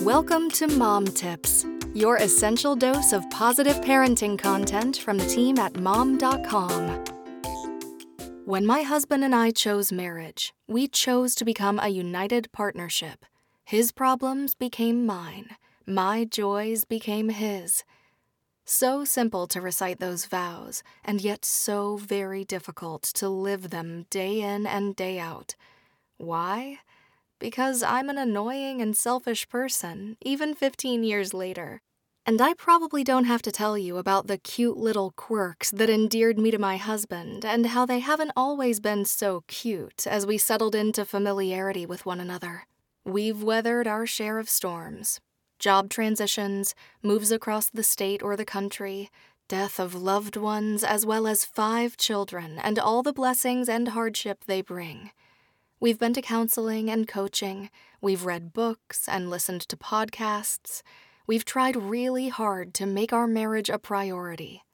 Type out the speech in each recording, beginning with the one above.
Welcome to Mom Tips, your essential dose of positive parenting content from the team at mom.com. When my husband and I chose marriage, we chose to become a united partnership. His problems became mine, my joys became his. So simple to recite those vows, and yet so very difficult to live them day in and day out. Why? Because I'm an annoying and selfish person, even 15 years later. And I probably don't have to tell you about the cute little quirks that endeared me to my husband and how they haven't always been so cute as we settled into familiarity with one another. We've weathered our share of storms job transitions, moves across the state or the country, death of loved ones, as well as five children and all the blessings and hardship they bring. We've been to counseling and coaching, we've read books and listened to podcasts. We've tried really hard to make our marriage a priority.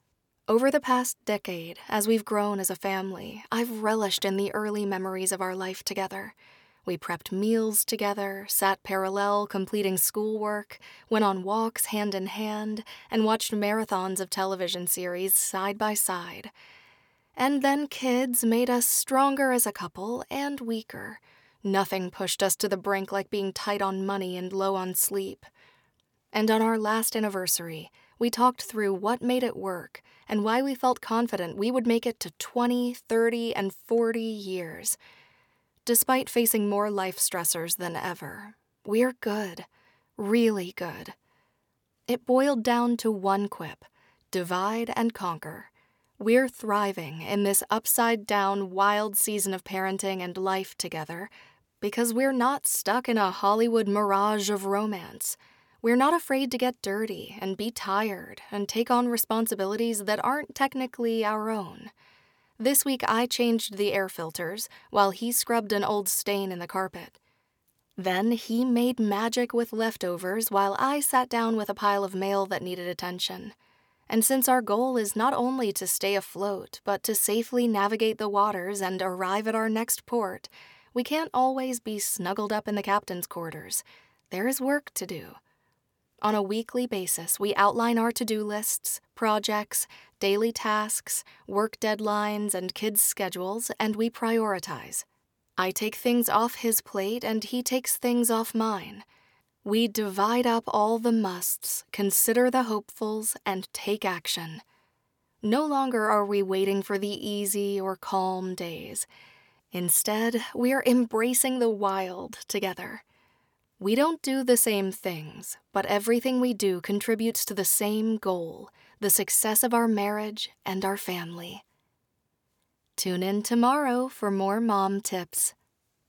Over the past decade, as we've grown as a family, I've relished in the early memories of our life together. We prepped meals together, sat parallel completing schoolwork, went on walks hand in hand, and watched marathons of television series side by side. And then kids made us stronger as a couple and weaker. Nothing pushed us to the brink like being tight on money and low on sleep. And on our last anniversary, we talked through what made it work and why we felt confident we would make it to 20, 30, and 40 years. Despite facing more life stressors than ever, we're good, really good. It boiled down to one quip divide and conquer. We're thriving in this upside down, wild season of parenting and life together because we're not stuck in a Hollywood mirage of romance. We're not afraid to get dirty and be tired and take on responsibilities that aren't technically our own. This week I changed the air filters while he scrubbed an old stain in the carpet. Then he made magic with leftovers while I sat down with a pile of mail that needed attention. And since our goal is not only to stay afloat, but to safely navigate the waters and arrive at our next port, we can't always be snuggled up in the captain's quarters. There is work to do. On a weekly basis, we outline our to do lists, projects, daily tasks, work deadlines, and kids' schedules, and we prioritize. I take things off his plate, and he takes things off mine. We divide up all the musts, consider the hopefuls, and take action. No longer are we waiting for the easy or calm days. Instead, we're embracing the wild together. We don't do the same things, but everything we do contributes to the same goal the success of our marriage and our family. Tune in tomorrow for more mom tips.